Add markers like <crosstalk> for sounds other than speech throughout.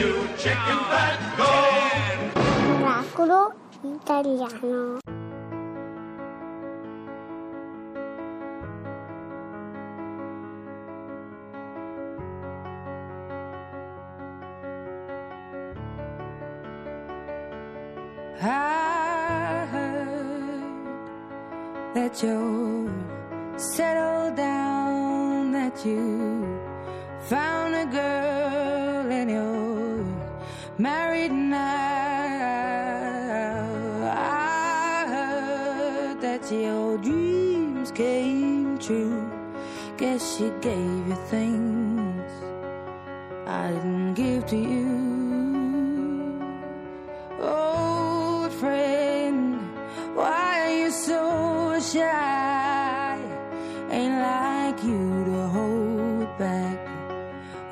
you chicken fat, go! Miracolo italiano. I heard that you're settled down, that you found a girl and you're married now. I heard that your dreams came true. Guess she gave you things I didn't give to you. Old friend, why are you so shy? Ain't like you to hold back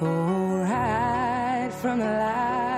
or hide from the light.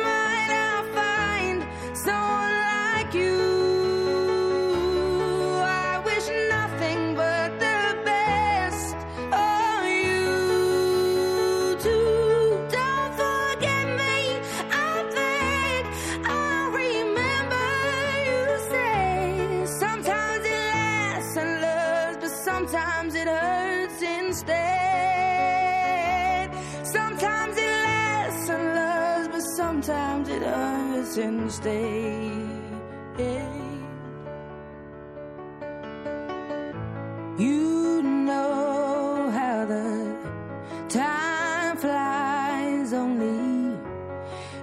sometimes it hurts instead. Sometimes it lasts and loves, but sometimes it hurts instead. You know how the time flies only.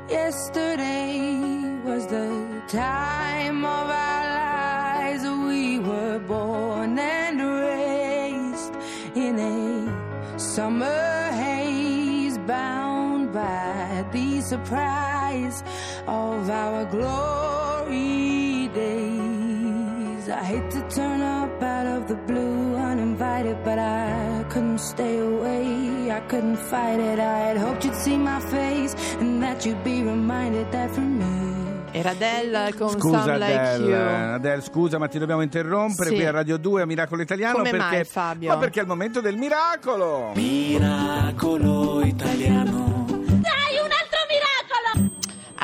Yesterday was the time surprise of our glory days. I hate to turn up out of the blue uninvited, but I couldn't stay away. I couldn't fight it. I had hoped you'd see my face and that you'd be reminded that for me. Era Adele con Scusa Some Like Adele, You. Adele, scusa ma ti dobbiamo interrompere Sì. qui a Radio 2 a Miracolo Italiano Come perché, mai, Fabio? Ma perché è il momento del miracolo Miracolo italiano.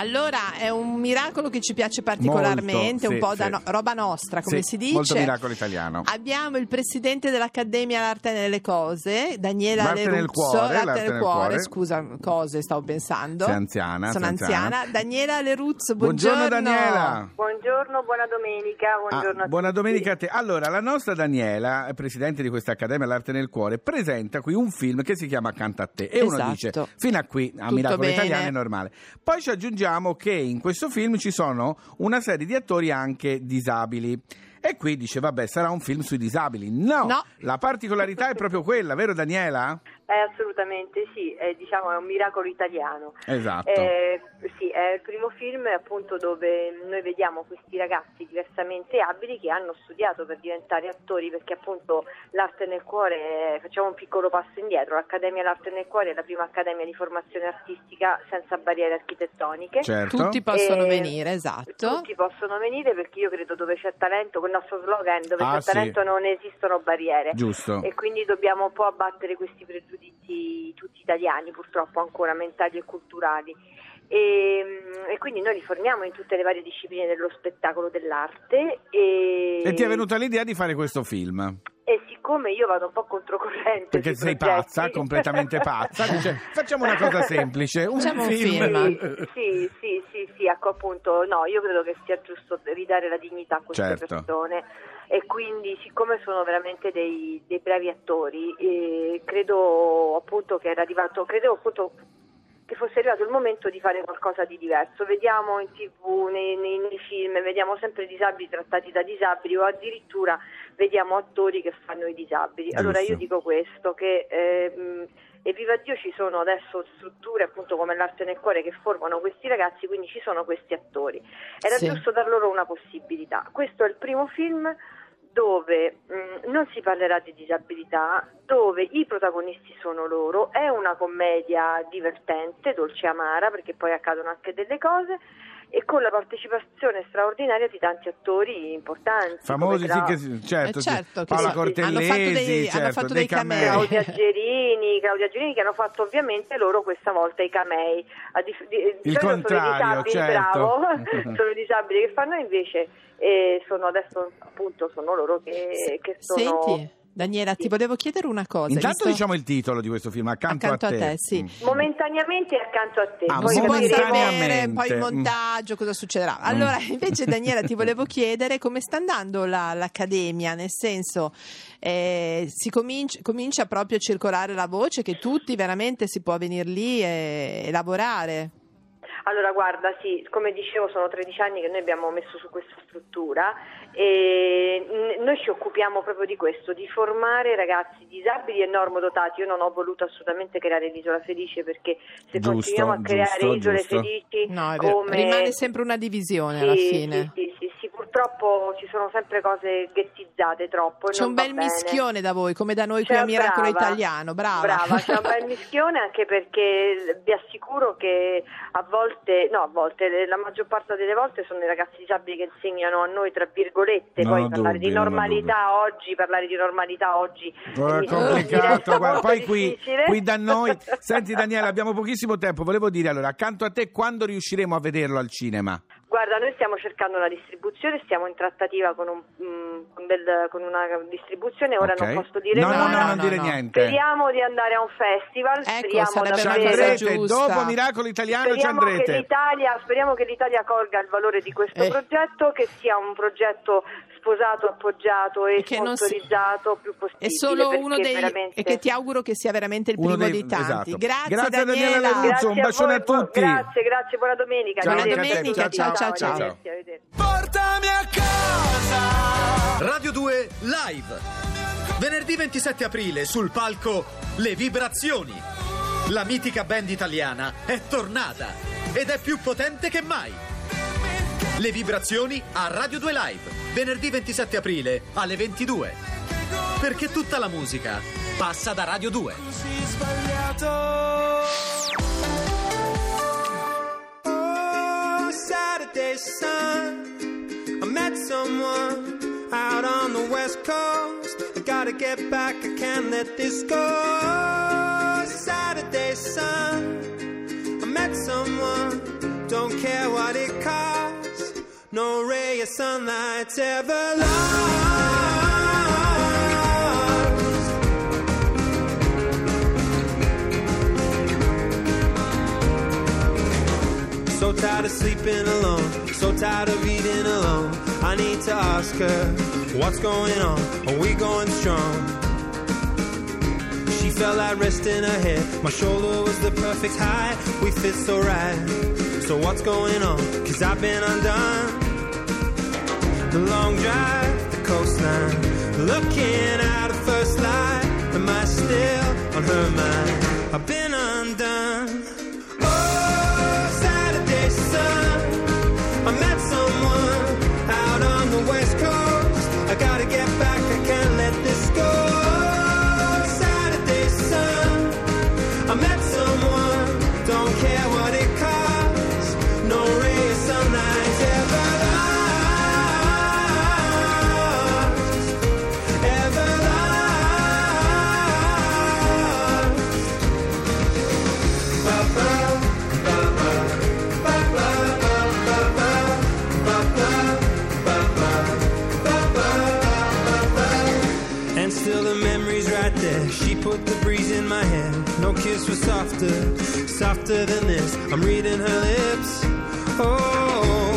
Allora, è un miracolo che ci piace particolarmente, Molto, un sì, po' da sì. no- roba nostra, come Sì, si dice. molto miracolo italiano Abbiamo il presidente dell'Accademia L'Arte nelle Cose, Daniela L'arte nel Leruzzo. cuore, L'Arte l'arte nel cuore, cuore. scusa, cose stavo pensando. Sei anziana, Sono sei anziana. anziana. Daniela Leruzzo, Buongiorno, buongiorno. Daniela Buongiorno, buona domenica. Buongiorno Ah, a buona tutti. domenica a te. Allora, la nostra Daniela, presidente di questa Accademia L'Arte nel Cuore, presenta qui un film che si chiama Accanto a te. E uno Esatto. dice, fino a qui, a Tutto Miracolo bene. Italiano è normale. Poi ci aggiungiamo che in questo film ci sono una serie di attori anche disabili. E qui dice, vabbè, sarà un film sui disabili. No, No. la particolarità è proprio quella, vero Daniela? Eh, assolutamente sì, è, diciamo è un miracolo italiano. Esatto. Eh, sì, è il primo film appunto dove noi vediamo questi ragazzi diversamente abili che hanno studiato per diventare attori perché appunto l'arte nel cuore, è- facciamo un piccolo passo indietro, l'Accademia L'Arte nel Cuore è la prima accademia di formazione artistica senza barriere architettoniche. Certo. Tutti possono Eh, venire, esatto. Tutti possono venire perché io credo dove c'è talento, nostro slogan, dove Ah, c'è sì. talento non esistono barriere. Giusto. E quindi dobbiamo un po' abbattere questi pregiudizi tutti italiani, purtroppo ancora mentali e culturali. E, e quindi noi li formiamo in tutte le varie discipline dello spettacolo dell'arte. E, E ti è venuta l'idea di fare questo film? e siccome io vado un po' controcorrente Perché sei progetti- pazza, completamente pazza. Dice, facciamo una cosa semplice, un Facciamo un film. film. Sì, sì, sì, sì, ecco appunto, no, io credo che sia giusto ridare la dignità a queste Certo. persone e quindi siccome sono veramente dei, dei bravi attori, eh, credo appunto che era arrivato, credo appunto che fosse arrivato il momento di fare qualcosa di diverso. Vediamo in tv, nei, nei- nei film, vediamo sempre disabili trattati da disabili o addirittura vediamo attori che fanno i disabili. Allora io dico questo, che ehm, e viva Dio ci sono adesso strutture appunto come l'arte nel cuore che formano questi ragazzi, quindi ci sono questi attori. Era Sì. giusto dar loro una possibilità. Questo è il primo film dove mh, non si parlerà di disabilità, dove i protagonisti sono loro, è una commedia divertente, dolce e amara, perché poi accadono anche delle cose e con la partecipazione straordinaria di tanti attori importanti. Famosi, come sì, tra- che, sì, certo, Eh, sì. certo, che Paola so- Cortellesi, hanno fatto dei- hanno certo, fatto dei dei camei. camei. Claudia Gerini, Claudia Gerini che hanno fatto ovviamente loro questa volta i camei. A dif- di- Il contrario, sono i disabili, certo. bravo, <laughs> sono i disabili che fanno invece e sono adesso appunto sono loro che, che sono Senti, Daniela, ti volevo chiedere una cosa. Intanto visto- diciamo il titolo di questo film, Accanto, Accanto a a te. te, sì. Mm. momentaneamente accanto a te. Ah, poi si può capiremo- sapere poi il momentaneamente. montaggio cosa succederà. Allora, <laughs> invece, Daniela, ti volevo chiedere come sta andando la- l'accademia, nel senso, eh, si comincia, comincia proprio a circolare la voce che tutti veramente si può venire lì e, e lavorare. Allora, guarda, sì, come dicevo, sono 13 anni che noi abbiamo messo su questa struttura e noi ci occupiamo proprio di questo, di formare ragazzi disabili e normodotati. Io non ho voluto assolutamente creare l'isola felice perché se Giusto, continuiamo a creare giusto, isole giusto. felici No, come... Rimane sempre una divisione alla Sì, fine. Sì, sì, sì, sì, purtroppo ci sono sempre cose ghettizzate troppo. C'è non un bel bene. mischione da voi, come da noi qui Cioè, a Miracolo brava, Italiano. Brava. Brava, c'è un <laughs> bel mischione anche perché vi assicuro che a volte, no a volte, la maggior parte delle volte sono i ragazzi disabili che insegnano a noi, tra virgolette, Non poi ho parlare dubbi, di normalità oggi, parlare di normalità oggi Oh, è complicato, <laughs> guarda, poi qui, qui da noi. <laughs> Senti Daniela, abbiamo pochissimo tempo. Volevo dire allora, accanto a te, quando riusciremo a vederlo al cinema? Guarda, noi stiamo cercando una distribuzione, stiamo in trattativa con, un, mm, con del- con una distribuzione, ora Ok. non posso dire No, nulla. no, no, non no, dire no. niente. Speriamo di andare a un festival, Ecco, speriamo Ci andrete, dopo Miracolo Italiano ci Speriamo che, andrete. l'Italia, speriamo che l'Italia colga il valore di questo Eh. progetto, che sia un progetto sposato, appoggiato e, E non si- sponsorizzato più possibile. È solo uno dei veramente- e che ti auguro che sia veramente il primo dei- di tanti. esatto. Grazie, Grazie a Daniela Daniela. Grazie un bacione a voi, tutti. Grazie, grazie, buona domenica. Ciao, Buona a domenica, ciao, ciao, ciao. arrivederci. Portami a casa. Radio 2 Live. Venerdì 27 aprile sul palco Le Vibrazioni. La mitica band italiana è tornata ed è più potente che mai. Le Vibrazioni a Radio 2 Live. Venerdì 27 aprile alle 22. Perché tutta la musica passa da Radio 2. Così sbagliato. Oh, Saturday sun. I met someone out on the west coast. I gotta get back, I can't let this go. Of ever lost. So tired of sleeping alone, so tired of eating alone. I need to ask her, what's going on? Are we going strong? She felt like rest in her head. My shoulder was the perfect height. We fit so right. So what's going on? Cause I've been undone. The long drive, the coastline. Looking at the first light. Am I still on her mind? I've been undone. Oh, Saturday sun. I met someone out on the west coast. I gotta get back, I can't let this go. Oh, Saturday sun. I met put the breeze in my hair. No kiss was softer, softer than this. I'm reading her lips. Oh,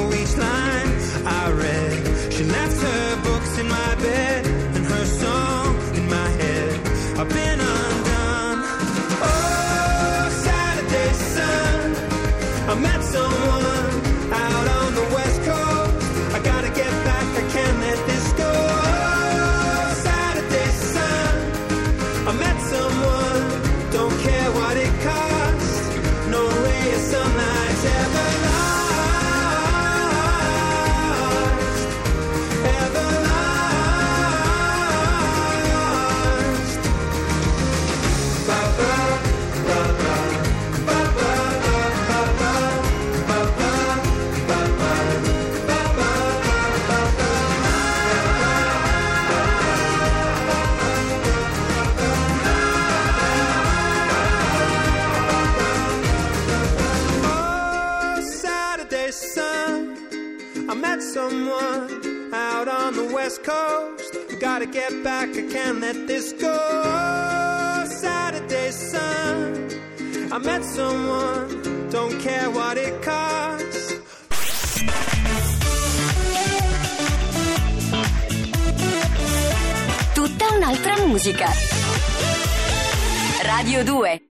Gotta get back, I can't let this go. Saturday sun, I met someone, don't care what it costs. Tutta un'altra musica. Radio 2